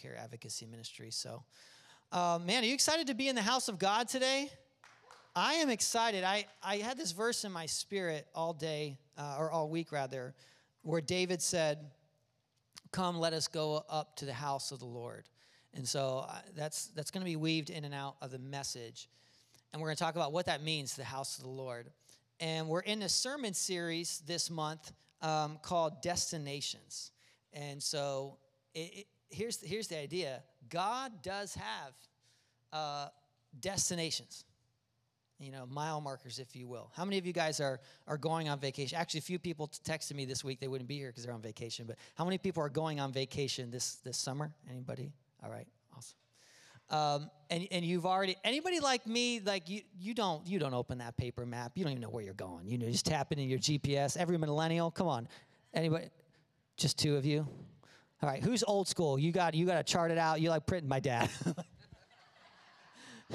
Care Advocacy Ministry. So, uh, man, are you excited to be in the house of God today? I am excited. I, I had this verse in my spirit all day, uh, or all week rather, where David said, Come, let us go up to the house of the Lord. And so uh, that's, that's going to be weaved in and out of the message. And we're going to talk about what that means, the house of the Lord. And we're in a sermon series this month um, called Destinations. And so it, it, here's, here's the idea God does have uh, destinations, you know, mile markers, if you will. How many of you guys are, are going on vacation? Actually, a few people texted me this week. They wouldn't be here because they're on vacation. But how many people are going on vacation this, this summer? Anybody? All right, awesome. Um, and, and you've already anybody like me like you you don't you don't open that paper map you don't even know where you're going you know just tap it in your gps every millennial come on anybody just two of you all right, who's old school? You got you got to chart it out. You like printing my dad.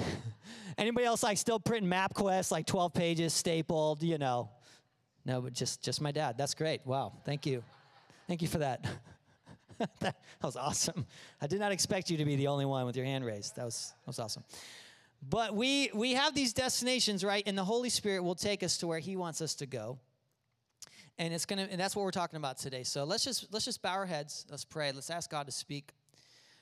Anybody else like still printing MapQuest, like 12 pages stapled, you know? No, but just just my dad. That's great. Wow. Thank you. Thank you for that. that was awesome. I did not expect you to be the only one with your hand raised. That was that was awesome. But we we have these destinations, right? And the Holy Spirit will take us to where he wants us to go and it's gonna and that's what we're talking about today. So let's just let's just bow our heads. Let's pray. Let's ask god to speak.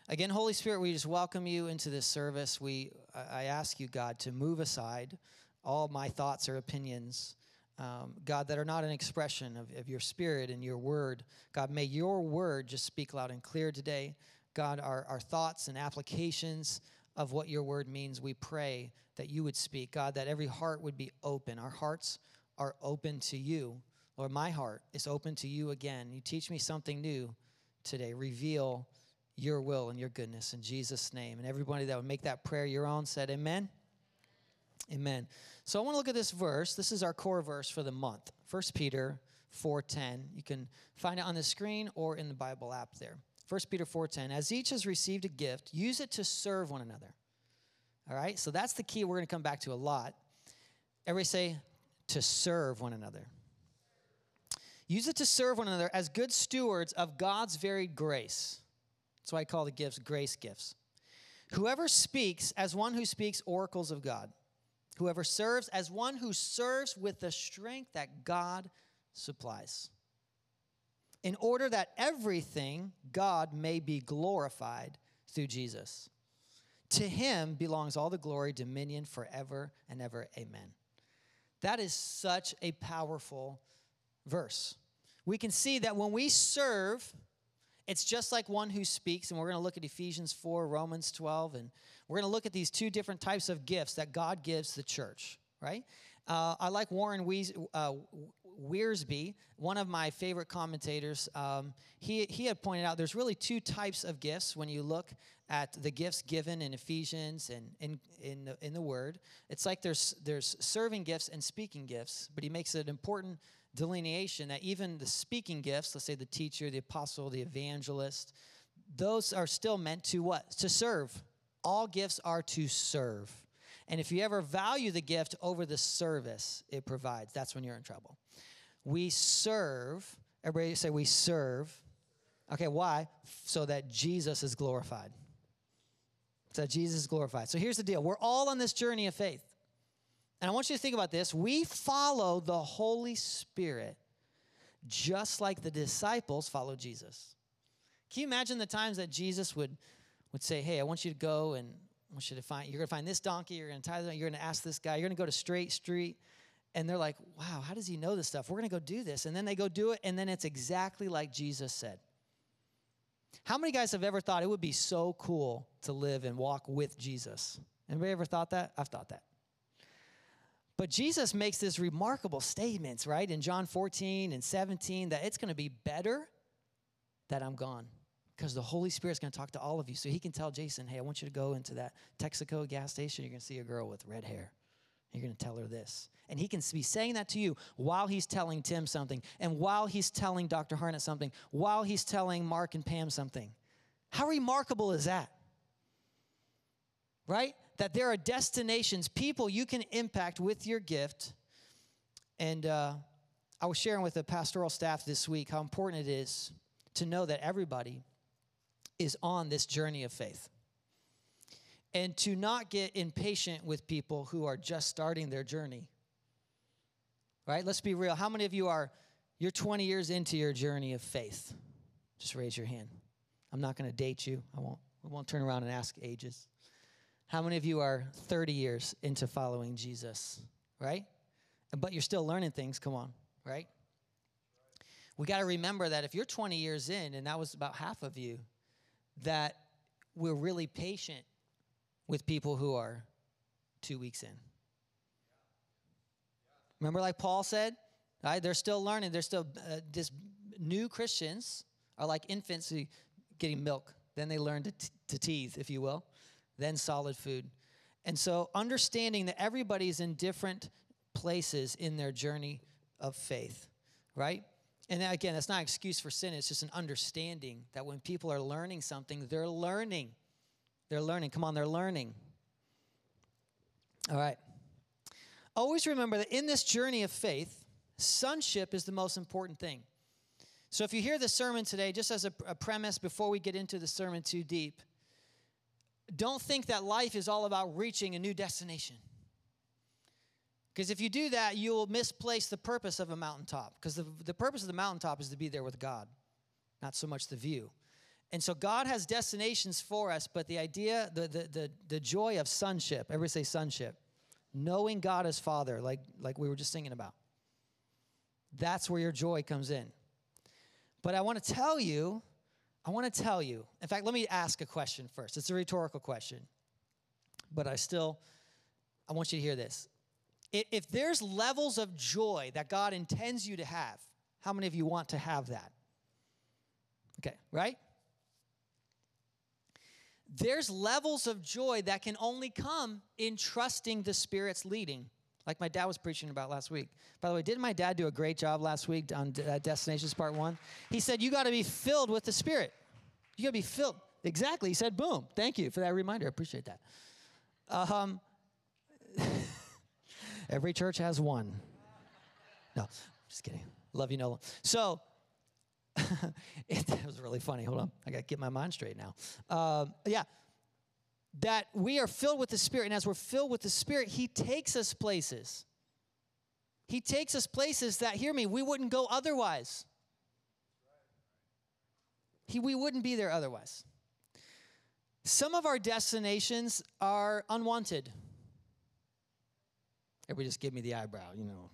Again holy spirit we just welcome you into this service. We i ask you god to move aside all my thoughts or opinions um, god that are not an expression of, of your spirit and your word. God may your word just speak loud and clear today. God our, our thoughts and applications of what your word means we pray that you would speak. God that every heart would be open. Our hearts are open to you Lord, my heart is open to you again. You teach me something new today. Reveal your will and your goodness in Jesus' name. And everybody that would make that prayer your own said, Amen. Amen. So I want to look at this verse. This is our core verse for the month. 1 Peter 4:10. You can find it on the screen or in the Bible app there. 1 Peter 4:10. As each has received a gift, use it to serve one another. All right? So that's the key we're going to come back to a lot. Everybody say to serve one another. Use it to serve one another as good stewards of God's varied grace. That's why I call the gifts grace gifts. Whoever speaks as one who speaks oracles of God. Whoever serves as one who serves with the strength that God supplies. In order that everything God may be glorified through Jesus. To him belongs all the glory, dominion forever and ever. Amen. That is such a powerful verse. We can see that when we serve, it's just like one who speaks, and we're going to look at Ephesians 4, Romans 12, and we're going to look at these two different types of gifts that God gives the church, right? Uh, I like Warren Wees, uh, Wiersbe, one of my favorite commentators. Um, he, he had pointed out there's really two types of gifts when you look at the gifts given in Ephesians and in, in, the, in the Word. It's like there's, there's serving gifts and speaking gifts, but he makes it important delineation that even the speaking gifts, let's say the teacher, the apostle, the evangelist, those are still meant to what? To serve. All gifts are to serve. And if you ever value the gift over the service it provides, that's when you're in trouble. We serve, everybody say we serve. Okay, why? So that Jesus is glorified. So Jesus is glorified. So here's the deal we're all on this journey of faith. And I want you to think about this. We follow the Holy Spirit just like the disciples followed Jesus. Can you imagine the times that Jesus would, would say, Hey, I want you to go and I want you to find, you're going to find this donkey, you're going to tie that, you're going to ask this guy, you're going to go to Straight Street. And they're like, Wow, how does he know this stuff? We're going to go do this. And then they go do it, and then it's exactly like Jesus said. How many guys have ever thought it would be so cool to live and walk with Jesus? Anybody ever thought that? I've thought that. But Jesus makes this remarkable statements, right, in John 14 and 17 that it's going to be better that I'm gone because the Holy Spirit's going to talk to all of you. So he can tell Jason, hey, I want you to go into that Texaco gas station. You're going to see a girl with red hair. You're going to tell her this. And he can be saying that to you while he's telling Tim something, and while he's telling Dr. Harnett something, while he's telling Mark and Pam something. How remarkable is that? Right? That there are destinations, people you can impact with your gift. And uh, I was sharing with the pastoral staff this week how important it is to know that everybody is on this journey of faith. And to not get impatient with people who are just starting their journey. Right? Let's be real. How many of you are you're 20 years into your journey of faith? Just raise your hand. I'm not going to date you. I won't I won't turn around and ask ages. How many of you are 30 years into following Jesus? Right? But you're still learning things, come on, right? We got to remember that if you're 20 years in, and that was about half of you, that we're really patient with people who are two weeks in. Remember, like Paul said, right? They're still learning. They're still uh, new Christians are like infants getting milk. Then they learn to, t- to teeth, if you will, then solid food. And so, understanding that everybody's in different places in their journey of faith, right? And again, that's not an excuse for sin. It's just an understanding that when people are learning something, they're learning. They're learning. Come on, they're learning. All right. Always remember that in this journey of faith, sonship is the most important thing. So if you hear the sermon today, just as a, a premise before we get into the sermon too deep, don't think that life is all about reaching a new destination. Because if you do that, you'll misplace the purpose of a mountaintop. Because the, the purpose of the mountaintop is to be there with God, not so much the view. And so God has destinations for us, but the idea, the, the, the, the joy of sonship, everybody say sonship, knowing God as Father, like, like we were just singing about, that's where your joy comes in. But I want to tell you, I want to tell you, in fact, let me ask a question first. It's a rhetorical question, but I still, I want you to hear this if there's levels of joy that God intends you to have, how many of you want to have that? Okay, right? There's levels of joy that can only come in trusting the Spirit's leading, like my dad was preaching about last week. By the way, didn't my dad do a great job last week on Destinations Part 1? He said, You got to be filled with the Spirit. You got to be filled. Exactly. He said, Boom. Thank you for that reminder. I appreciate that. Um, Every church has one. No, just kidding. Love you, Nola. So, it, was really funny. Hold on. I got to get my mind straight now. Um, yeah. That we are filled with the Spirit. And as we're filled with the Spirit, He takes us places. He takes us places that, hear me, we wouldn't go otherwise. He, we wouldn't be there otherwise. Some of our destinations are unwanted. Everybody just give me the eyebrow, you know.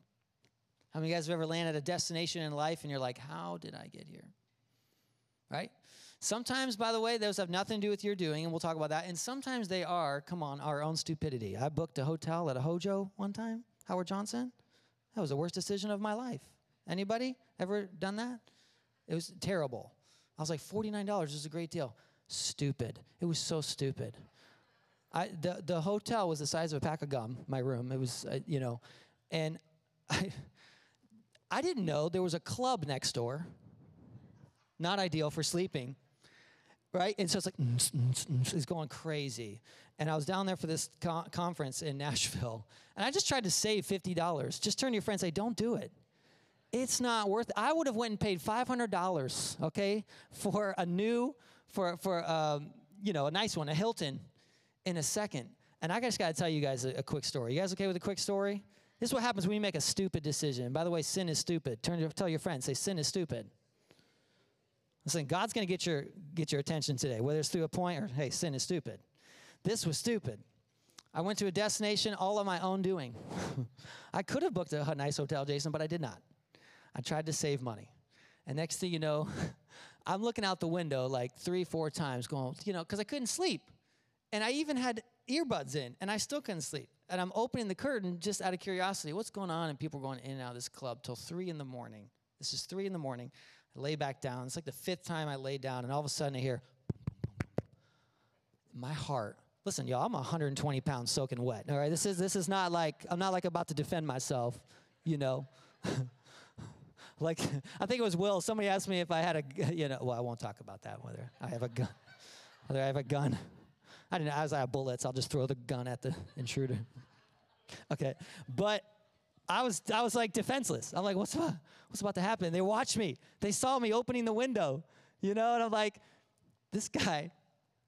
How many of you guys have ever landed a destination in life and you're like, how did I get here? Right? Sometimes, by the way, those have nothing to do with your doing, and we'll talk about that. And sometimes they are, come on, our own stupidity. I booked a hotel at a Hojo one time, Howard Johnson. That was the worst decision of my life. Anybody ever done that? It was terrible. I was like, $49 is a great deal. Stupid. It was so stupid. I, the, the hotel was the size of a pack of gum, my room. It was, uh, you know, and I, I didn't know there was a club next door. Not ideal for sleeping, right? And so it's like, mm, mm, mm, it's going crazy. And I was down there for this con- conference in Nashville, and I just tried to save $50. Just turn to your friend and say, don't do it. It's not worth it. I would have went and paid $500, okay, for a new, for, for um, you know, a nice one, a Hilton in a second. And I just got to tell you guys a, a, quick story. You guys okay with a quick story? This is what happens when you make a stupid decision. By the way, sin is stupid. Turn to tell your friend, say sin is stupid. Listen, God's going to get your get your attention today, whether it's through a point or hey, sin is stupid. This was stupid. I went to a destination all of my own doing. I could have booked a nice hotel, Jason, but I did not. I tried to save money. And next thing you know, I'm looking out the window like three, four times, going, you know, because I couldn't sleep. And I even had earbuds in, and I still couldn't sleep. And I'm opening the curtain just out of curiosity. What's going on? And people are going in and out of this club till three in the morning. This is three in the morning. I lay back down. It's like the fifth time I lay down, and all of a sudden I hear my heart. Listen, y'all, I'm 120 pounds soaking wet. All right, this is this is not like I'm not like about to defend myself, you know. like I think it was Will. Somebody asked me if I had a, you know. Well, I won't talk about that. Whether I have a gun, whether I have a gun. I didn't. I was out of bullets. I'll just throw the gun at the intruder. okay, but I was I was like defenseless. I'm like, what's what's about to happen? They watched me. They saw me opening the window, you know, and I'm like, this guy,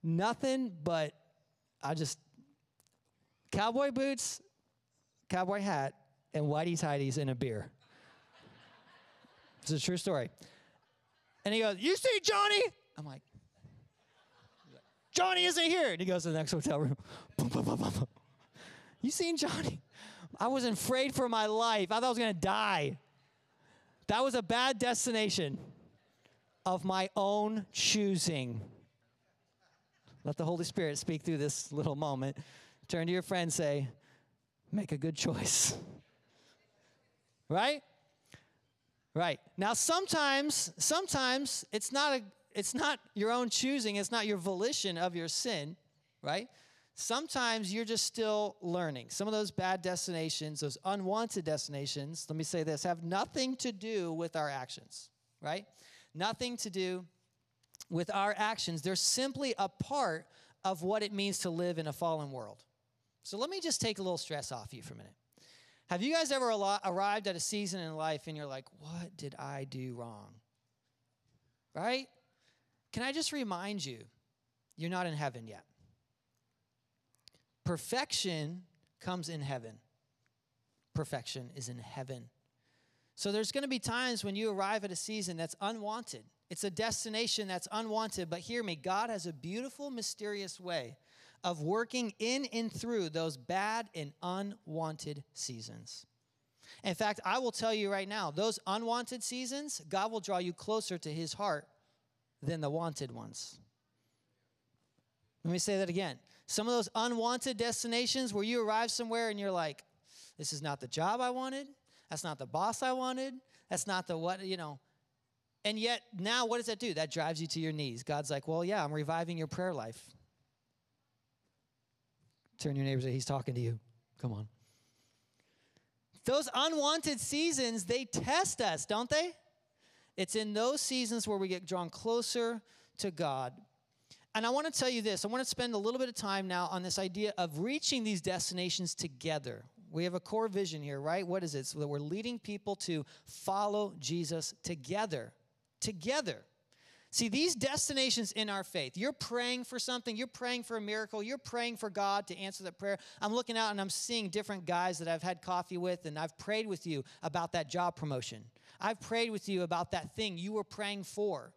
nothing but I just cowboy boots, cowboy hat, and whitey tidies and a beer. it's a true story. And he goes, You see Johnny? I'm like, Johnny isn't here. And he goes to the next hotel room. You seen Johnny? I was afraid for my life. I thought I was going to die. That was a bad destination of my own choosing. Let the Holy Spirit speak through this little moment. Turn to your friend say, make a good choice. right? Right. Now sometimes sometimes it's not a it's not your own choosing, it's not your volition of your sin, right? Sometimes you're just still learning. Some of those bad destinations, those unwanted destinations, let me say this, have nothing to do with our actions, right? Nothing to do with our actions. They're simply a part of what it means to live in a fallen world. So let me just take a little stress off you for a minute. Have you guys ever arrived at a season in life and you're like, what did I do wrong? Right? Can I just remind you, you're not in heaven yet. Perfection comes in heaven. Perfection is in heaven. So there's going to be times when you arrive at a season that's unwanted. It's a destination that's unwanted, but hear me, God has a beautiful, mysterious way of working in and through those bad and unwanted seasons. In fact, I will tell you right now, those unwanted seasons, God will draw you closer to his heart than the wanted ones. Let me say that again. Some of those unwanted destinations where you arrive somewhere and you're like, this is not the job I wanted. That's not the boss I wanted. That's not the what, you know. And yet, now what does that do? That drives you to your knees. God's like, well, yeah, I'm reviving your prayer life. Turn your neighbors, he's talking to you. Come on. Those unwanted seasons, they test us, don't they? It's in those seasons where we get drawn closer to God. And I want to tell you this I want to spend a little bit of time now on this idea of reaching these destinations together. We have a core vision here, right? What is it? So that we're leading people to follow Jesus together. Together. See, these destinations in our faith, you're praying for something, you're praying for a miracle, you're praying for God to answer that prayer. I'm looking out and I'm seeing different guys that I've had coffee with, and I've prayed with you about that job promotion. I've prayed with you about that thing you were praying for.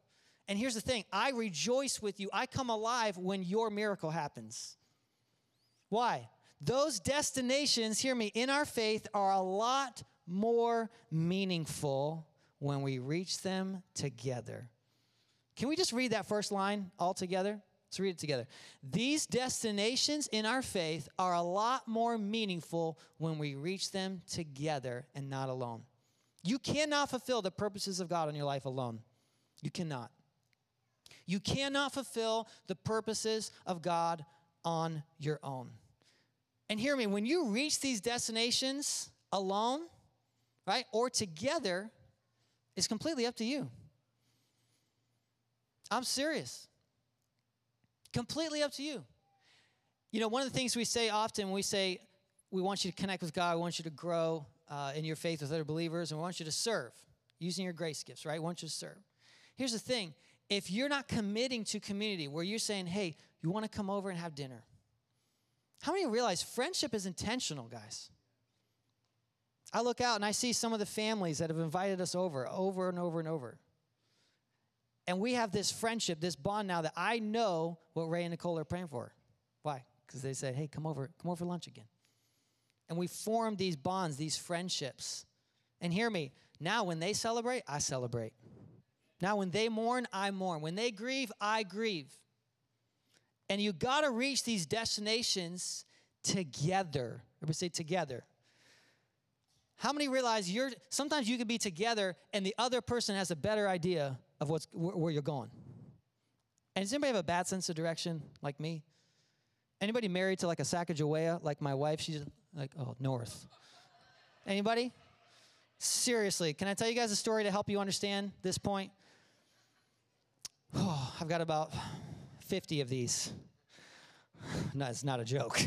And here's the thing I rejoice with you. I come alive when your miracle happens. Why? Those destinations, hear me, in our faith are a lot more meaningful when we reach them together. Can we just read that first line all together? Let's read it together. These destinations in our faith are a lot more meaningful when we reach them together and not alone. You cannot fulfill the purposes of God in your life alone. You cannot. You cannot fulfill the purposes of God on your own. And hear me, when you reach these destinations alone, right, or together, it's completely up to you. I'm serious. Completely up to you. You know, one of the things we say often, we say, we want you to connect with God, we want you to grow uh, in your faith with other believers, and we want you to serve using your grace gifts, right? We want you to serve. Here's the thing if you're not committing to community where you're saying, hey, you want to come over and have dinner, how many realize friendship is intentional, guys? I look out and I see some of the families that have invited us over, over and over and over. And we have this friendship, this bond now that I know what Ray and Nicole are praying for. Why? Because they said, hey, come over, come over for lunch again. And we form these bonds, these friendships. And hear me, now when they celebrate, I celebrate. Now when they mourn, I mourn. When they grieve, I grieve. And you got to reach these destinations together. Everybody say together. How many realize you're sometimes you can be together and the other person has a better idea of what's where, where you're going? And does anybody have a bad sense of direction like me? Anybody married to like a Sacagawea like my wife? She's like, oh, north. Anybody? Seriously, can I tell you guys a story to help you understand this point? I've got about 50 of these. no, it's not a joke.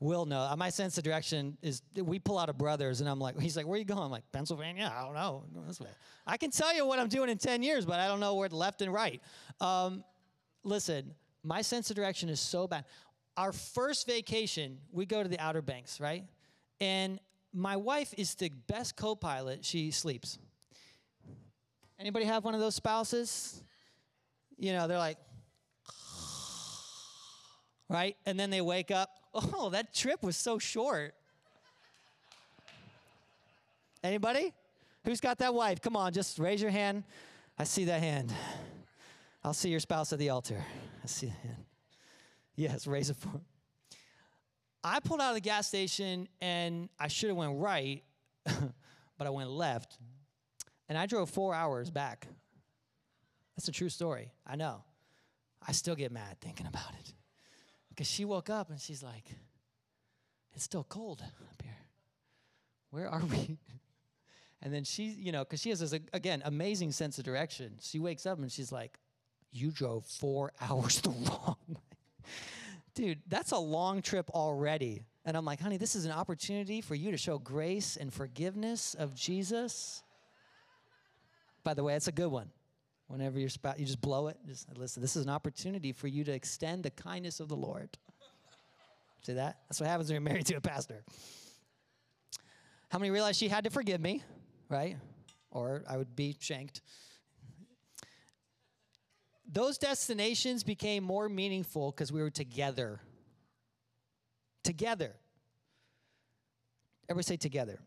Will know. Uh, my sense of direction is we pull out of brothers, and I'm like, he's like, where are you going? I'm like, Pennsylvania. I don't know. this way. I can tell you what I'm doing in 10 years, but I don't know where left and right. Um, listen, my sense of direction is so bad. Our first vacation, we go to the Outer Banks, right? And my wife is the best co-pilot. She sleeps. Anybody have one of those spouses? You know, they're like, right? And then they wake up. Oh, that trip was so short. Anybody? Who's got that wife? Come on, just raise your hand. I see that hand. I'll see your spouse at the altar. I see that hand. Yes, raise it for. I pulled out of the gas station and I should have went right, but I went left. And I drove four hours back. That's a true story. I know. I still get mad thinking about it. Because she woke up and she's like, it's still cold up here. Where are we? And then she, you know, because she has this, again, amazing sense of direction. She wakes up and she's like, You drove four hours the wrong way. Dude, that's a long trip already. And I'm like, honey, this is an opportunity for you to show grace and forgiveness of Jesus. By the way, it's a good one. Whenever you're spouse, you just blow it. Just listen. This is an opportunity for you to extend the kindness of the Lord. See that? That's what happens when you're married to a pastor. How many realize she had to forgive me? right? Or I would be shanked. Those destinations became more meaningful because we were together. Together. Everybody say together.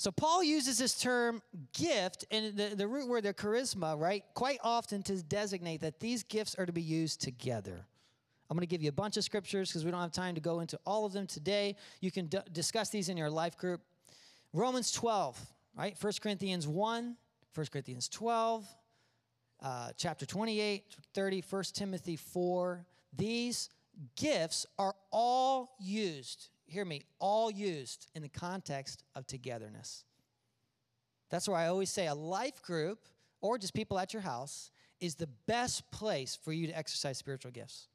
So Paul uses this term gift and the, the root word, the charisma, right, quite often to designate that these gifts are to be used together. I'm going to give you a bunch of scriptures because we don't have time to go into all of them today. You can d- discuss these in your life group. Romans 12, right? 1 Corinthians 1, 1 Corinthians 12, uh, chapter 28, 30, 1 Timothy 4. These gifts are all used, hear me, all used in the context of togetherness. That's why I always say a life group or just people at your house is the best place for you to exercise spiritual gifts.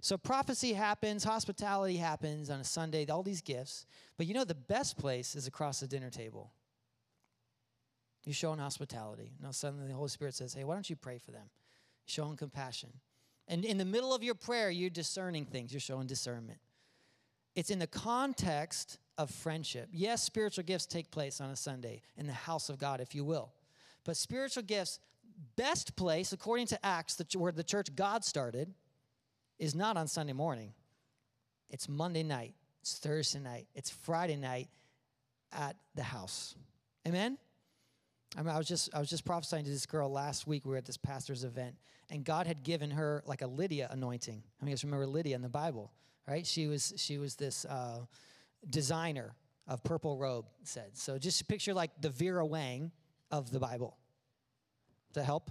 So prophecy happens, hospitality happens on a Sunday, all these gifts. But you know, the best place is across the dinner table. You're showing hospitality. Now, suddenly the Holy Spirit says, Hey, why don't you pray for them? Showing compassion. And in the middle of your prayer, you're discerning things, you're showing discernment. It's in the context of friendship. Yes, spiritual gifts take place on a Sunday in the house of God, if you will. But spiritual gifts, best place, according to Acts, where the church God started, is not on Sunday morning. It's Monday night, it's Thursday night, it's Friday night at the house. Amen? I mean, I was just I was just prophesying to this girl last week. We were at this pastor's event, and God had given her like a Lydia anointing. I mean, you guys remember Lydia in the Bible, right? She was she was this uh, designer of purple robe. Said so. Just picture like the Vera Wang of the Bible. To help,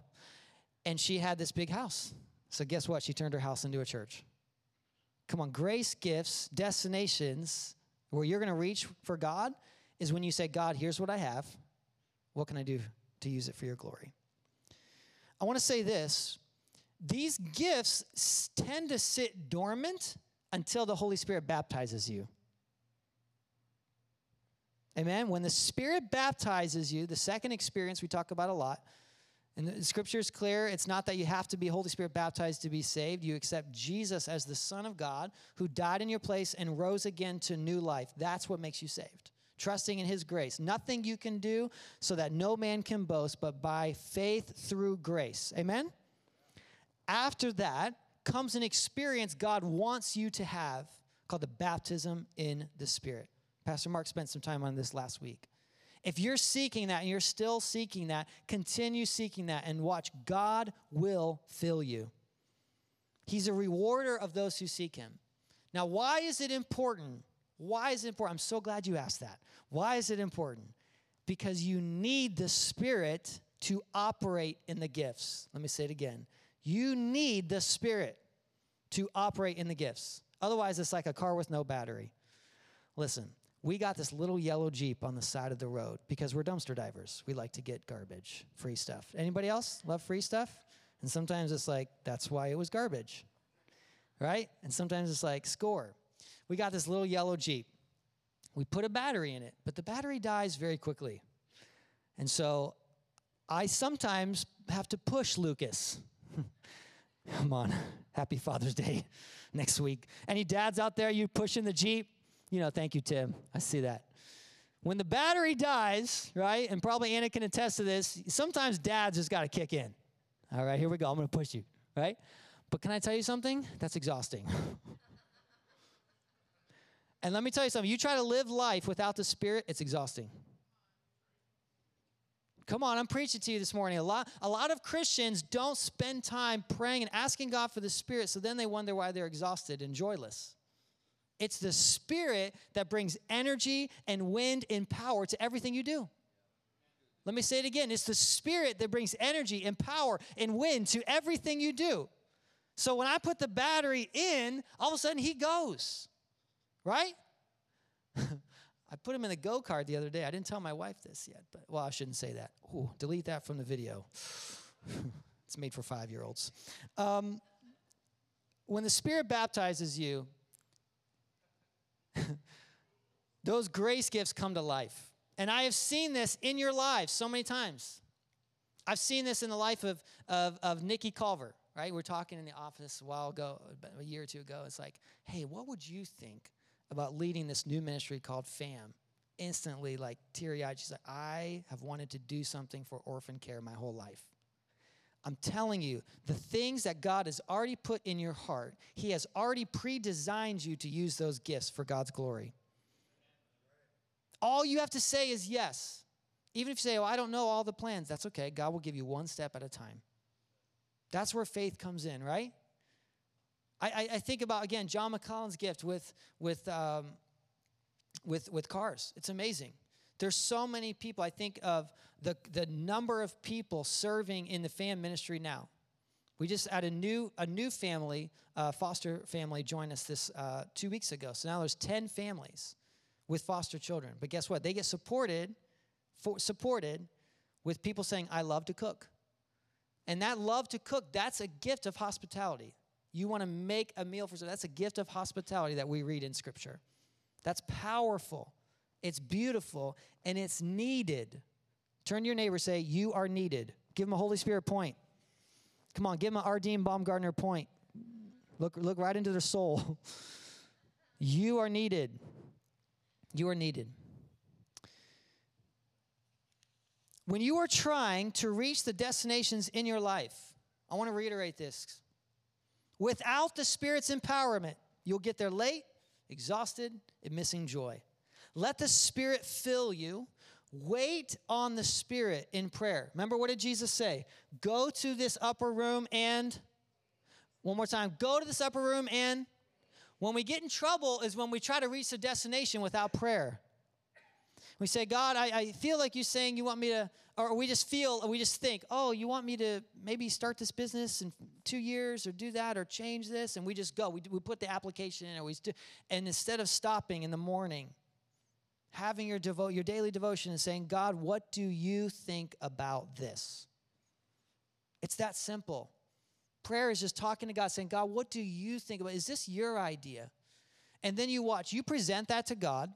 and she had this big house, so, guess what? She turned her house into a church. Come on, grace gifts, destinations where you're going to reach for God is when you say, God, here's what I have. What can I do to use it for your glory? I want to say this these gifts tend to sit dormant until the Holy Spirit baptizes you. Amen. When the Spirit baptizes you, the second experience we talk about a lot, and the scripture is clear. It's not that you have to be Holy Spirit baptized to be saved. You accept Jesus as the Son of God who died in your place and rose again to new life. That's what makes you saved. Trusting in his grace. Nothing you can do so that no man can boast, but by faith through grace. Amen? After that comes an experience God wants you to have called the baptism in the Spirit. Pastor Mark spent some time on this last week. If you're seeking that and you're still seeking that, continue seeking that and watch. God will fill you. He's a rewarder of those who seek him. Now, why is it important? Why is it important? I'm so glad you asked that. Why is it important? Because you need the Spirit to operate in the gifts. Let me say it again. You need the Spirit to operate in the gifts. Otherwise, it's like a car with no battery. Listen, we got this little yellow Jeep on the side of the road because we're dumpster divers. We like to get garbage, free stuff. Anybody else love free stuff? And sometimes it's like, that's why it was garbage, right? And sometimes it's like, score. We got this little yellow Jeep. We put a battery in it, but the battery dies very quickly. And so I sometimes have to push Lucas. Come on. Happy Father's Day next week. Any dads out there, you pushing the Jeep? You know, thank you, Tim. I see that. When the battery dies, right, and probably Anna can attest to this, sometimes dads just got to kick in. All right, here we go. I'm going to push you, right? But can I tell you something? That's exhausting. and let me tell you something. You try to live life without the Spirit, it's exhausting. Come on, I'm preaching to you this morning. A lot, a lot of Christians don't spend time praying and asking God for the Spirit, so then they wonder why they're exhausted and joyless. It's the Spirit that brings energy and wind and power to everything you do. Let me say it again. It's the Spirit that brings energy and power and wind to everything you do. So when I put the battery in, all of a sudden he goes, right? I put him in the go kart the other day. I didn't tell my wife this yet, but well, I shouldn't say that. Ooh, delete that from the video. it's made for five year olds. Um, when the Spirit baptizes you, those grace gifts come to life. And I have seen this in your lives so many times. I've seen this in the life of, of, of Nikki Culver, right? We are talking in the office a while ago, a year or two ago. It's like, hey, what would you think about leading this new ministry called FAM. Instantly, like teary eyed, she's like, I have wanted to do something for orphan care my whole life. I'm telling you, the things that God has already put in your heart, He has already pre designed you to use those gifts for God's glory. All you have to say is yes. Even if you say, Oh, I don't know all the plans, that's okay. God will give you one step at a time. That's where faith comes in, right? I, I, think about again John McCollin's gift with with um, with with cars. It's amazing. There's so many people. I think of the the number of people serving in the fam ministry now. We just had a new a new family, uh, foster family, join us this uh, two weeks ago. So now there's ten families with foster children. But guess what? They get supported for, supported with people saying, "I love to cook," and that love to cook that's a gift of hospitality. You want to make a meal for someone. That's a gift of hospitality that we read in Scripture. That's powerful. It's beautiful and it's needed. Turn to your neighbor, say, You are needed. Give them a Holy Spirit point. Come on, give them an Ardeen Baumgartner point. Look, look right into their soul. you are needed. You are needed. When you are trying to reach the destinations in your life, I want to reiterate this Without the Spirit's empowerment, you'll get there late, exhausted, and missing joy. Let the Spirit fill you. Wait on the Spirit in prayer. Remember, what did Jesus say? Go to this upper room and, one more time, go to this upper room and, when we get in trouble is when we try to reach the destination without prayer. We say, God, I, I feel like you're saying you want me to, or we just feel, we just think, oh, you want me to maybe start this business in two years or do that or change this. And we just go. We, we put the application in, and we do, and instead of stopping in the morning, having your, devo- your daily devotion and saying, God, what do you think about this? It's that simple. Prayer is just talking to God, saying, God, what do you think about? Is this your idea? And then you watch. You present that to God.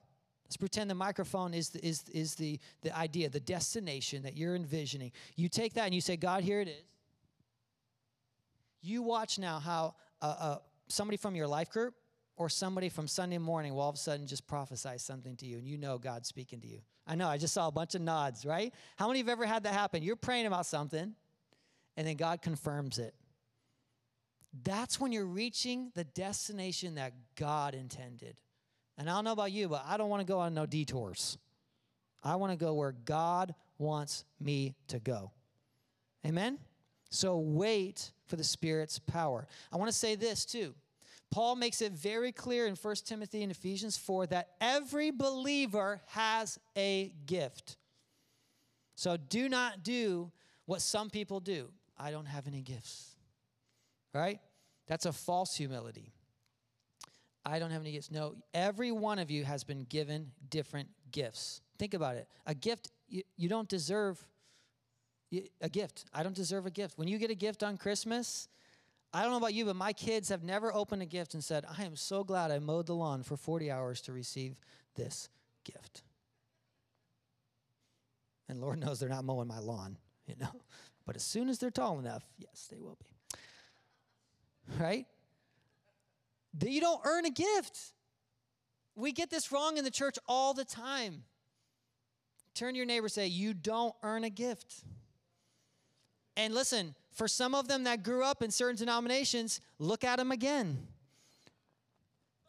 Let's pretend the microphone is the, is, is the, the idea, the destination that you're envisioning. You take that and you say, God, here it is. You watch now how uh, uh, somebody from your life group or somebody from Sunday morning will all of a sudden just prophesy something to you and you know God's speaking to you. I know, I just saw a bunch of nods, right? How many of have ever had that happen? You're praying about something and then God confirms it. That's when you're reaching the destination that God intended. And I don't know about you, but I don't want to go on no detours. I want to go where God wants me to go. Amen? So wait for the Spirit's power. I want to say this too. Paul makes it very clear in 1 Timothy and Ephesians 4 that every believer has a gift. So do not do what some people do. I don't have any gifts. Right? That's a false humility. I don't have any gifts. No, every one of you has been given different gifts. Think about it. A gift, you, you don't deserve a gift. I don't deserve a gift. When you get a gift on Christmas, I don't know about you, but my kids have never opened a gift and said, I am so glad I mowed the lawn for 40 hours to receive this gift. And Lord knows they're not mowing my lawn, you know. But as soon as they're tall enough, yes, they will be. right? You don't earn a gift. We get this wrong in the church all the time. Turn to your neighbor say, You don't earn a gift. And listen, for some of them that grew up in certain denominations, look at them again.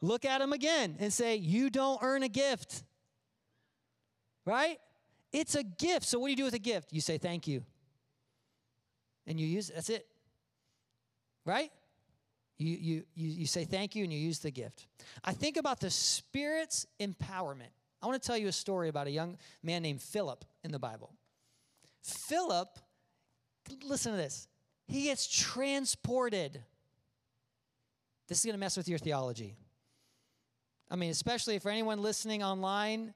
Look at them again and say, You don't earn a gift. Right? It's a gift. So, what do you do with a gift? You say, Thank you. And you use it. That's it. Right? You, you, you, you say thank you and you use the gift. I think about the Spirit's empowerment. I want to tell you a story about a young man named Philip in the Bible. Philip, listen to this, he gets transported. This is going to mess with your theology. I mean, especially for anyone listening online,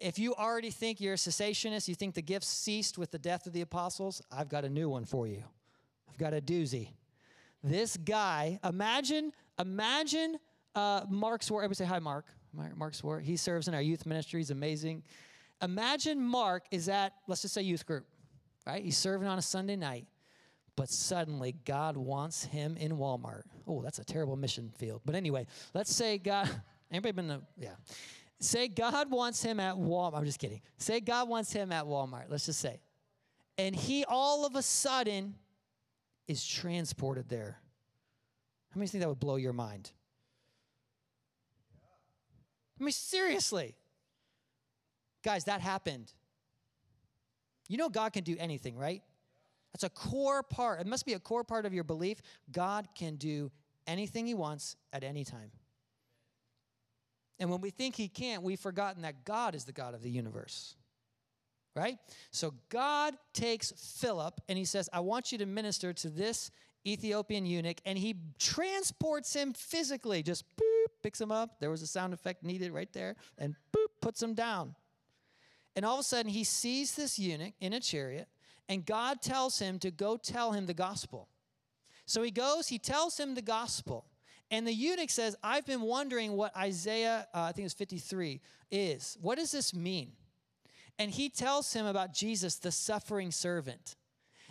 if you already think you're a cessationist, you think the gifts ceased with the death of the apostles, I've got a new one for you. I've got a doozy. This guy, imagine, imagine uh, Mark Swart. Everybody say hi, Mark. Mark Swart. He serves in our youth ministry. He's amazing. Imagine Mark is at, let's just say, youth group, right? He's serving on a Sunday night, but suddenly God wants him in Walmart. Oh, that's a terrible mission field. But anyway, let's say God, anybody been to, yeah. Say God wants him at Walmart. I'm just kidding. Say God wants him at Walmart. Let's just say. And he all of a sudden is transported there. How many think that would blow your mind? I mean, seriously. Guys, that happened. You know, God can do anything, right? That's a core part. It must be a core part of your belief. God can do anything He wants at any time. And when we think He can't, we've forgotten that God is the God of the universe right? So God takes Philip and he says, I want you to minister to this Ethiopian eunuch, and he transports him physically, just boop, picks him up. There was a sound effect needed right there, and boop, puts him down. And all of a sudden, he sees this eunuch in a chariot, and God tells him to go tell him the gospel. So he goes, he tells him the gospel. And the eunuch says, I've been wondering what Isaiah, uh, I think it's 53, is. What does this mean? And he tells him about Jesus, the suffering servant.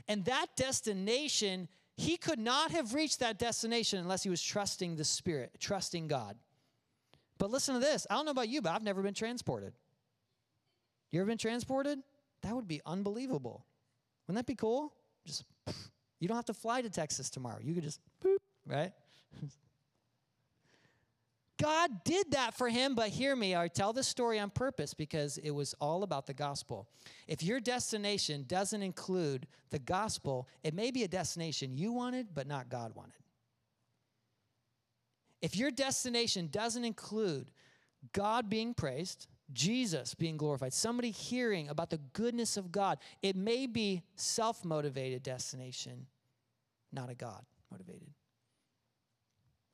And that destination, he could not have reached that destination unless he was trusting the Spirit, trusting God. But listen to this I don't know about you, but I've never been transported. You ever been transported? That would be unbelievable. Wouldn't that be cool? Just, you don't have to fly to Texas tomorrow. You could just, right? God did that for him, but hear me, I tell this story on purpose because it was all about the gospel. If your destination doesn't include the gospel, it may be a destination you wanted, but not God wanted. If your destination doesn't include God being praised, Jesus being glorified, somebody hearing about the goodness of God, it may be self-motivated destination, not a God motivated.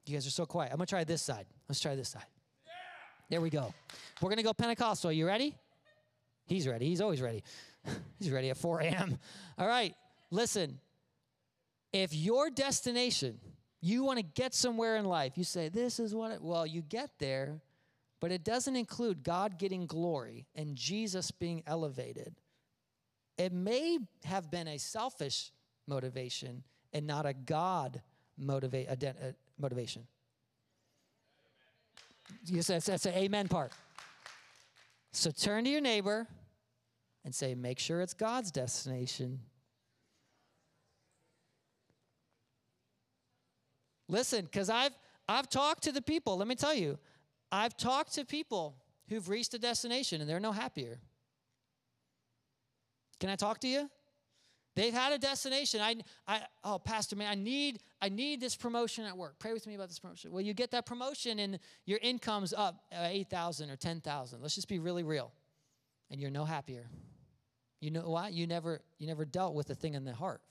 You guys are so quiet. I'm going to try this side. Let's try this side. There we go. We're going to go Pentecostal. You ready? He's ready. He's always ready. He's ready at 4 a.m. All right. Listen, if your destination, you want to get somewhere in life, you say, This is what, it, well, you get there, but it doesn't include God getting glory and Jesus being elevated. It may have been a selfish motivation and not a God motivate, motivation. Yes, that's, that's an amen part. So turn to your neighbor and say, make sure it's God's destination. Listen, because I've I've talked to the people, let me tell you, I've talked to people who've reached a destination and they're no happier. Can I talk to you? They've had a destination. I, I, oh, Pastor, man, I need, I need this promotion at work. Pray with me about this promotion. Well, you get that promotion and your income's up uh, 8,000 or 10,000. Let's just be really real. And you're no happier. You know why? You never, you never dealt with the thing in the heart.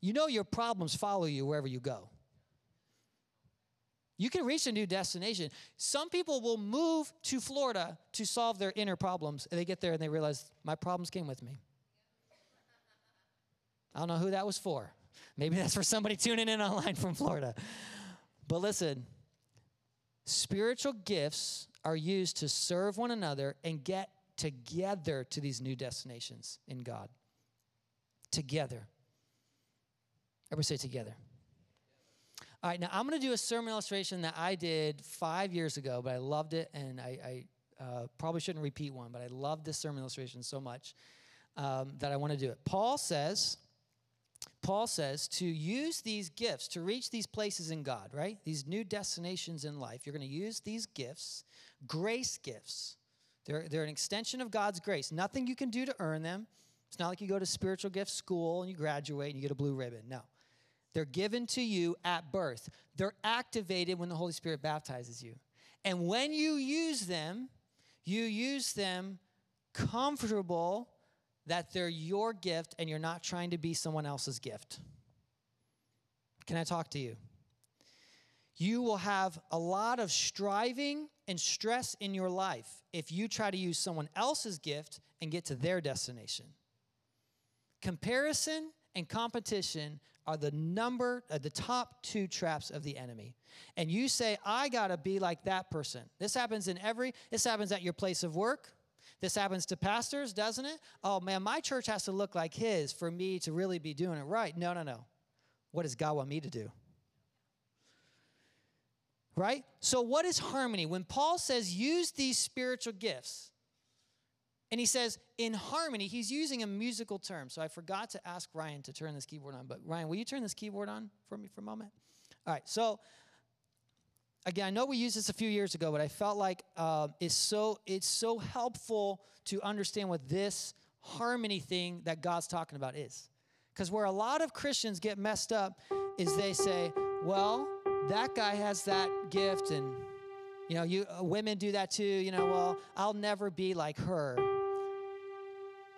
You know your problems follow you wherever you go. You can reach a new destination. Some people will move to Florida to solve their inner problems, and they get there and they realize my problems came with me. I don't know who that was for. Maybe that's for somebody tuning in online from Florida. But listen, spiritual gifts are used to serve one another and get together to these new destinations in God. Together. Everybody say together. All right, now I'm going to do a sermon illustration that I did five years ago, but I loved it, and I, I uh, probably shouldn't repeat one, but I love this sermon illustration so much um, that I want to do it. Paul says, Paul says to use these gifts to reach these places in God, right? These new destinations in life. You're going to use these gifts, grace gifts. They're, they're an extension of God's grace. Nothing you can do to earn them. It's not like you go to spiritual gift school and you graduate and you get a blue ribbon. No. They're given to you at birth. They're activated when the Holy Spirit baptizes you. And when you use them, you use them comfortable that they're your gift and you're not trying to be someone else's gift. Can I talk to you? You will have a lot of striving and stress in your life if you try to use someone else's gift and get to their destination. Comparison and competition are the number, uh, the top two traps of the enemy. And you say, I gotta be like that person. This happens in every, this happens at your place of work. This happens to pastors, doesn't it? Oh man, my church has to look like his for me to really be doing it right. No, no, no. What does God want me to do? Right? So, what is harmony? When Paul says use these spiritual gifts, and he says, in harmony, he's using a musical term. So I forgot to ask Ryan to turn this keyboard on. But Ryan, will you turn this keyboard on for me for a moment? All right. So again, I know we used this a few years ago, but I felt like um, it's so it's so helpful to understand what this harmony thing that God's talking about is. Because where a lot of Christians get messed up is they say, well, that guy has that gift and you know, you uh, women do that too. You know, well, I'll never be like her.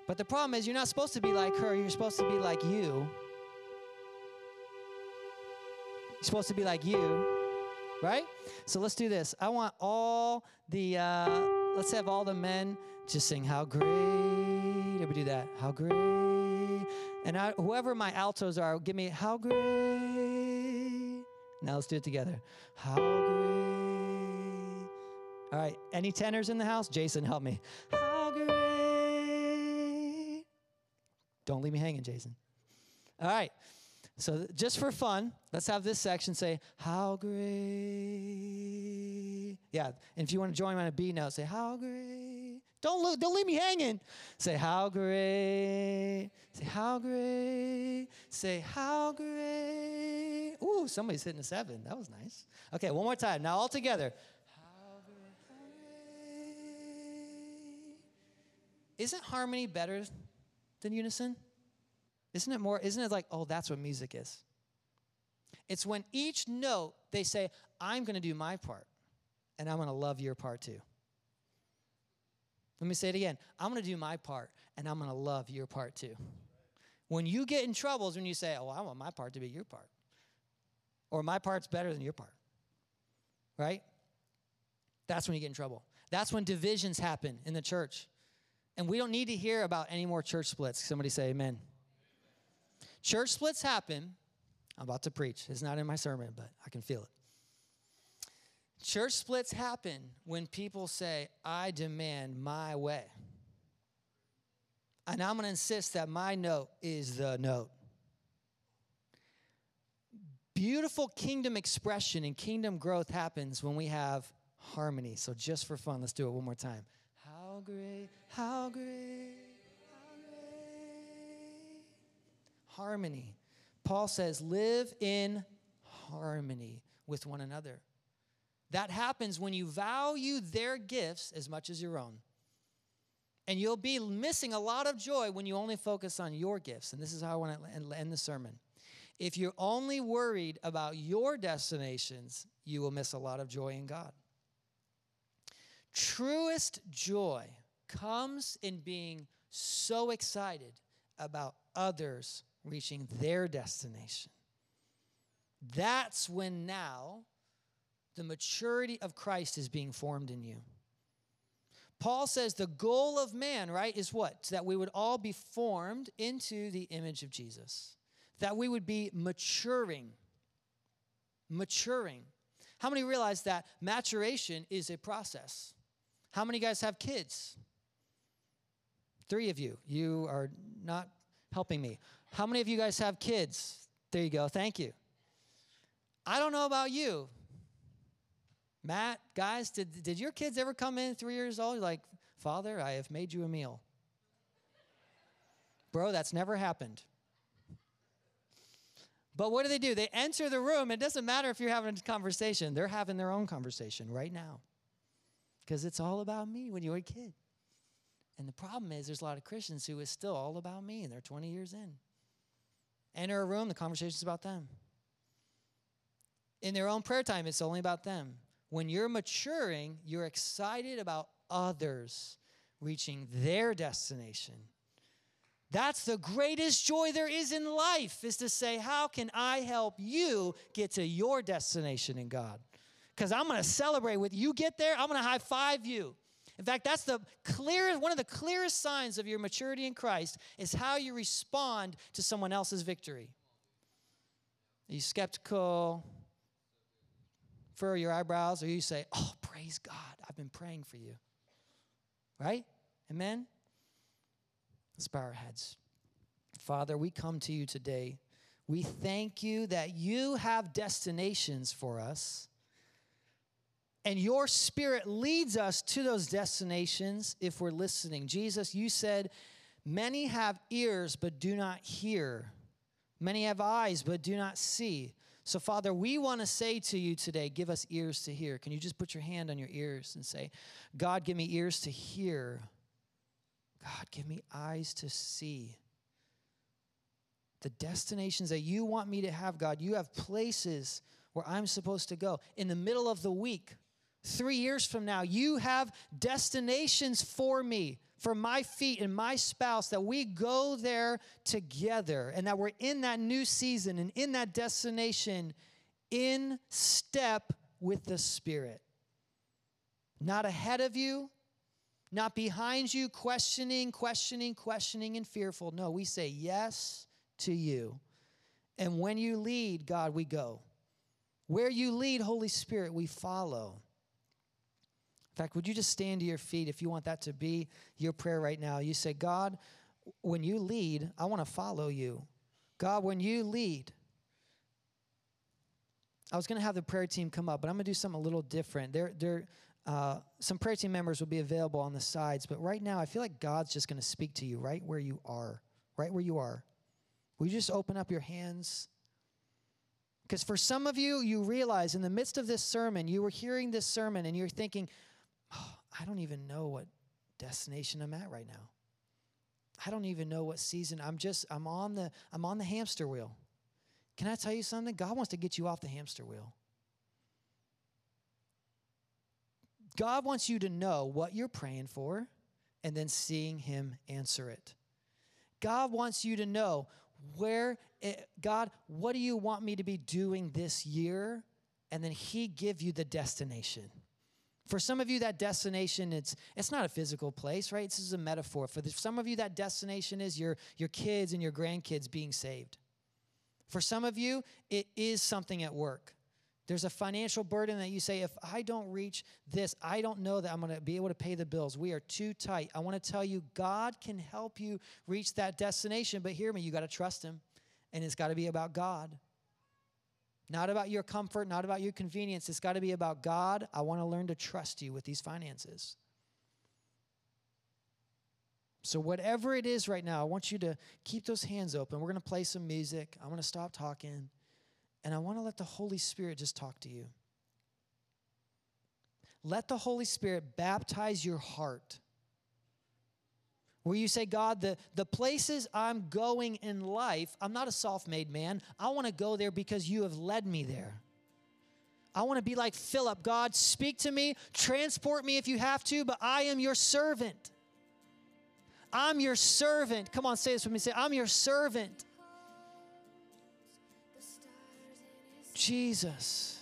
But the problem is, you're not supposed to be like her, you're supposed to be like you. You're supposed to be like you, right? So let's do this. I want all the, uh, let's have all the men just sing, How Great. Everybody do that. How great. And I, whoever my altos are, give me, How great. Now let's do it together. How great. All right. Any tenors in the house? Jason, help me. How great. Don't leave me hanging, Jason. All right. So, just for fun, let's have this section say, How great. Yeah. And if you want to join on a B note, say, How great. Don't, look, don't leave me hanging. Say, How great. Say, How great. Say, How great. Ooh, somebody's hitting a seven. That was nice. Okay, one more time. Now, all together. How great. Isn't harmony better than unison? Isn't it more, isn't it like, oh, that's what music is? It's when each note they say, I'm going to do my part and I'm going to love your part too. Let me say it again. I'm going to do my part and I'm going to love your part too. When you get in trouble is when you say, oh, I want my part to be your part. Or my part's better than your part. Right? That's when you get in trouble. That's when divisions happen in the church. And we don't need to hear about any more church splits. Somebody say amen. Church splits happen. I'm about to preach. It's not in my sermon, but I can feel it. Church splits happen when people say, I demand my way. And I'm going to insist that my note is the note. Beautiful kingdom expression and kingdom growth happens when we have harmony. So, just for fun, let's do it one more time. How great, how great, Harmony. Paul says, live in harmony with one another. That happens when you value their gifts as much as your own. And you'll be missing a lot of joy when you only focus on your gifts. And this is how I want to end the sermon. If you're only worried about your destinations, you will miss a lot of joy in God. Truest joy comes in being so excited about others reaching their destination. That's when now the maturity of Christ is being formed in you. Paul says the goal of man, right, is what? That we would all be formed into the image of Jesus, that we would be maturing. Maturing. How many realize that maturation is a process? How many guys have kids? Three of you. You are not helping me. How many of you guys have kids? There you go. Thank you. I don't know about you. Matt, guys, did, did your kids ever come in three years old? Like, Father, I have made you a meal. Bro, that's never happened. But what do they do? They enter the room. It doesn't matter if you're having a conversation, they're having their own conversation right now. Because it's all about me when you're a kid. And the problem is, there's a lot of Christians who is still all about me and they're 20 years in. Enter a room, the conversation's about them. In their own prayer time, it's only about them. When you're maturing, you're excited about others reaching their destination. That's the greatest joy there is in life is to say, how can I help you get to your destination in God? Because I'm going to celebrate with you get there, I'm going to high five you. In fact, that's the clearest one of the clearest signs of your maturity in Christ is how you respond to someone else's victory. Are you skeptical? Furrow your eyebrows, or you say, Oh, praise God, I've been praying for you. Right? Amen? Let's bow our heads. Father, we come to you today. We thank you that you have destinations for us. And your spirit leads us to those destinations if we're listening. Jesus, you said, Many have ears but do not hear, many have eyes but do not see. So, Father, we want to say to you today, give us ears to hear. Can you just put your hand on your ears and say, God, give me ears to hear? God, give me eyes to see. The destinations that you want me to have, God, you have places where I'm supposed to go. In the middle of the week, three years from now, you have destinations for me, for my feet and my spouse, that we go there together and that we're in that new season and in that destination in step with the Spirit. Not ahead of you, not behind you, questioning, questioning, questioning, and fearful. No, we say yes to you. And when you lead, God, we go. Where you lead, Holy Spirit, we follow. Fact, would you just stand to your feet if you want that to be your prayer right now? You say, God, when you lead, I want to follow you. God, when you lead, I was going to have the prayer team come up, but I'm going to do something a little different. They're, they're, uh, some prayer team members will be available on the sides, but right now I feel like God's just going to speak to you right where you are, right where you are. Will you just open up your hands? Because for some of you, you realize in the midst of this sermon, you were hearing this sermon and you're thinking, oh, I don't even know what destination I'm at right now. I don't even know what season. I'm just, I'm on the, I'm on the hamster wheel. Can I tell you something? God wants to get you off the hamster wheel. God wants you to know what you're praying for and then seeing Him answer it. God wants you to know where, it, God, what do you want me to be doing this year? And then He give you the destination. For some of you, that destination, it's, it's not a physical place, right? This is a metaphor. For the, some of you, that destination is your, your kids and your grandkids being saved. For some of you, it is something at work. There's a financial burden that you say, if I don't reach this, I don't know that I'm going to be able to pay the bills. We are too tight. I want to tell you, God can help you reach that destination, but hear me, you got to trust Him, and it's got to be about God. Not about your comfort, not about your convenience. It's got to be about God. I want to learn to trust you with these finances. So, whatever it is right now, I want you to keep those hands open. We're going to play some music. I'm going to stop talking. And I want to let the Holy Spirit just talk to you. Let the Holy Spirit baptize your heart. Where you say, God, the, the places I'm going in life, I'm not a self made man. I want to go there because you have led me there. I want to be like Philip. God, speak to me, transport me if you have to, but I am your servant. I'm your servant. Come on, say this with me. Say, I'm your servant. Jesus.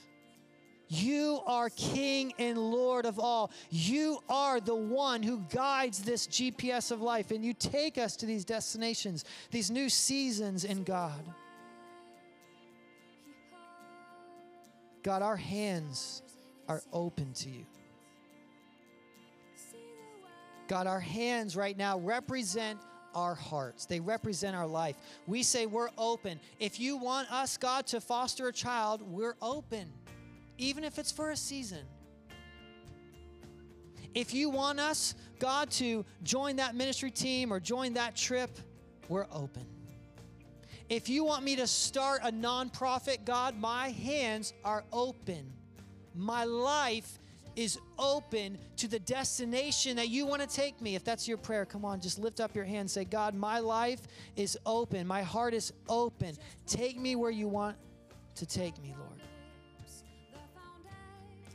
You are King and Lord of all. You are the one who guides this GPS of life, and you take us to these destinations, these new seasons in God. God, our hands are open to you. God, our hands right now represent our hearts, they represent our life. We say we're open. If you want us, God, to foster a child, we're open, even if it's for a season. If you want us, God, to join that ministry team or join that trip, we're open. If you want me to start a nonprofit, God, my hands are open. My life is open to the destination that you want to take me. If that's your prayer, come on, just lift up your hand. Say, God, my life is open. My heart is open. Take me where you want to take me, Lord.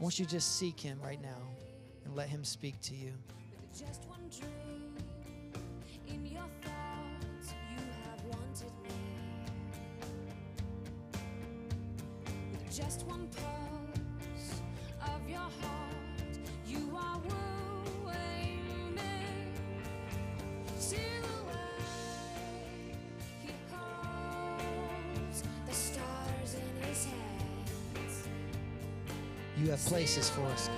I want you just seek Him right now and let Him speak to you. just one pulse of your heart, you are wooing You have places for us,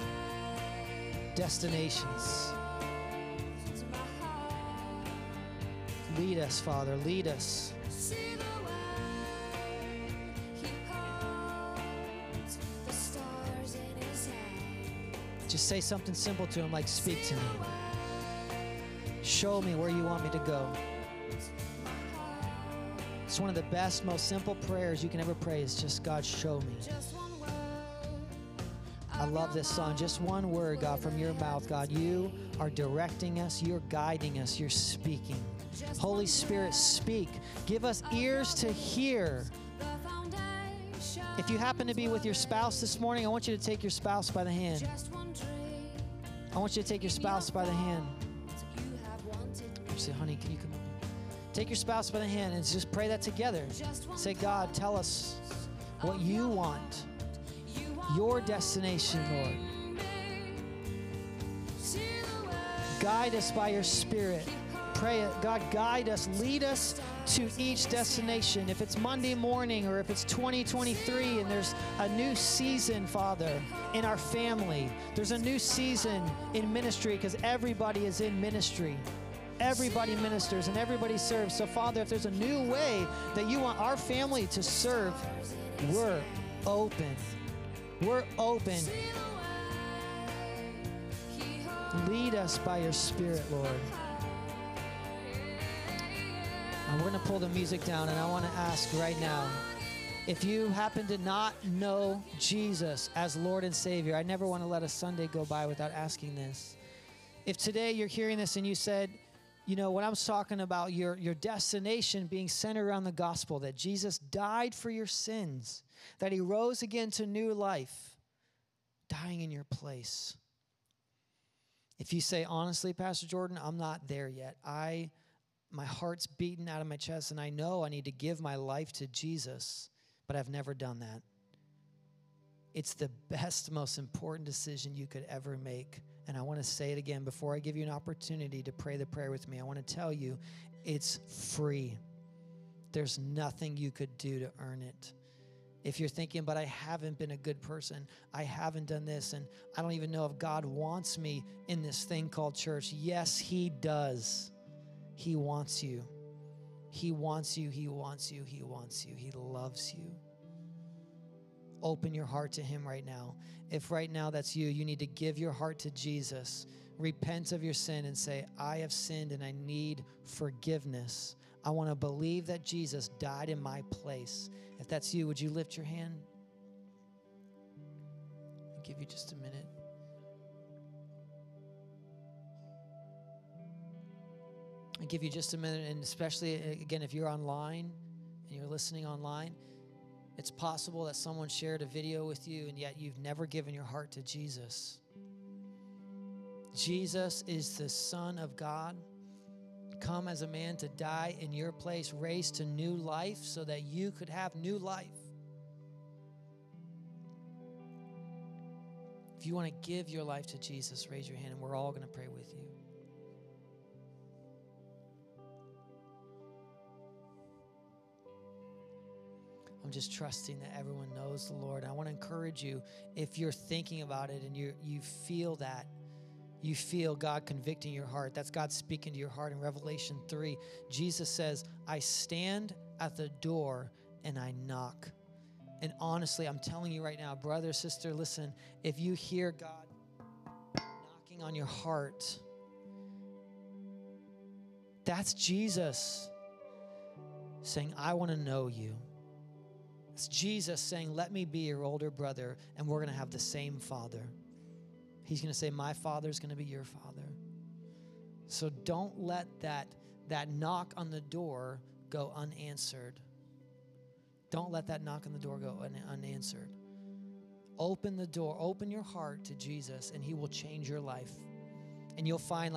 destinations. Lead us, Father, lead us. Just say something simple to him, like, Speak to me. Show me where you want me to go. It's one of the best, most simple prayers you can ever pray is just, God, show me. I love this song. Just one word, God, from your mouth, God. You are directing us, you're guiding us, you're speaking. Holy Spirit, speak. Give us ears to hear. If you happen to be with your spouse this morning, I want you to take your spouse by the hand. I want you to take your spouse by the hand. Say, honey, can you come? Take your spouse by the hand and just pray that together. Say, God, tell us what you want, your destination, Lord. Guide us by your Spirit. Pray it. God, guide us, lead us to each destination. If it's Monday morning or if it's 2023 and there's a new season, Father, in our family, there's a new season in ministry because everybody is in ministry. Everybody ministers and everybody serves. So, Father, if there's a new way that you want our family to serve, we're open. We're open. Lead us by your Spirit, Lord. And we're going to pull the music down, and I want to ask right now if you happen to not know Jesus as Lord and Savior, I never want to let a Sunday go by without asking this. If today you're hearing this and you said, you know, when I was talking about your, your destination being centered around the gospel, that Jesus died for your sins, that he rose again to new life, dying in your place. If you say, honestly, Pastor Jordan, I'm not there yet. I my heart's beating out of my chest, and I know I need to give my life to Jesus, but I've never done that. It's the best, most important decision you could ever make. And I want to say it again before I give you an opportunity to pray the prayer with me. I want to tell you it's free. There's nothing you could do to earn it. If you're thinking, but I haven't been a good person, I haven't done this, and I don't even know if God wants me in this thing called church. Yes, He does. He wants you. He wants you. He wants you. He wants you. He loves you. Open your heart to Him right now. If right now that's you, you need to give your heart to Jesus. Repent of your sin and say, I have sinned and I need forgiveness. I want to believe that Jesus died in my place. If that's you, would you lift your hand? I'll give you just a minute. I'll give you just a minute, and especially uh, again, if you're online and you're listening online, it's possible that someone shared a video with you and yet you've never given your heart to Jesus. Jesus is the Son of God, come as a man to die in your place, raised to new life so that you could have new life. If you want to give your life to Jesus, raise your hand and we're all going to pray with you. Just trusting that everyone knows the Lord. I want to encourage you if you're thinking about it and you you feel that you feel God convicting your heart. That's God speaking to your heart in Revelation 3. Jesus says, I stand at the door and I knock. And honestly, I'm telling you right now, brother, sister, listen, if you hear God knocking on your heart, that's Jesus saying, I want to know you. It's Jesus saying, Let me be your older brother, and we're going to have the same father. He's going to say, My father is going to be your father. So don't let that, that knock on the door go unanswered. Don't let that knock on the door go un- unanswered. Open the door, open your heart to Jesus, and He will change your life. And you'll find,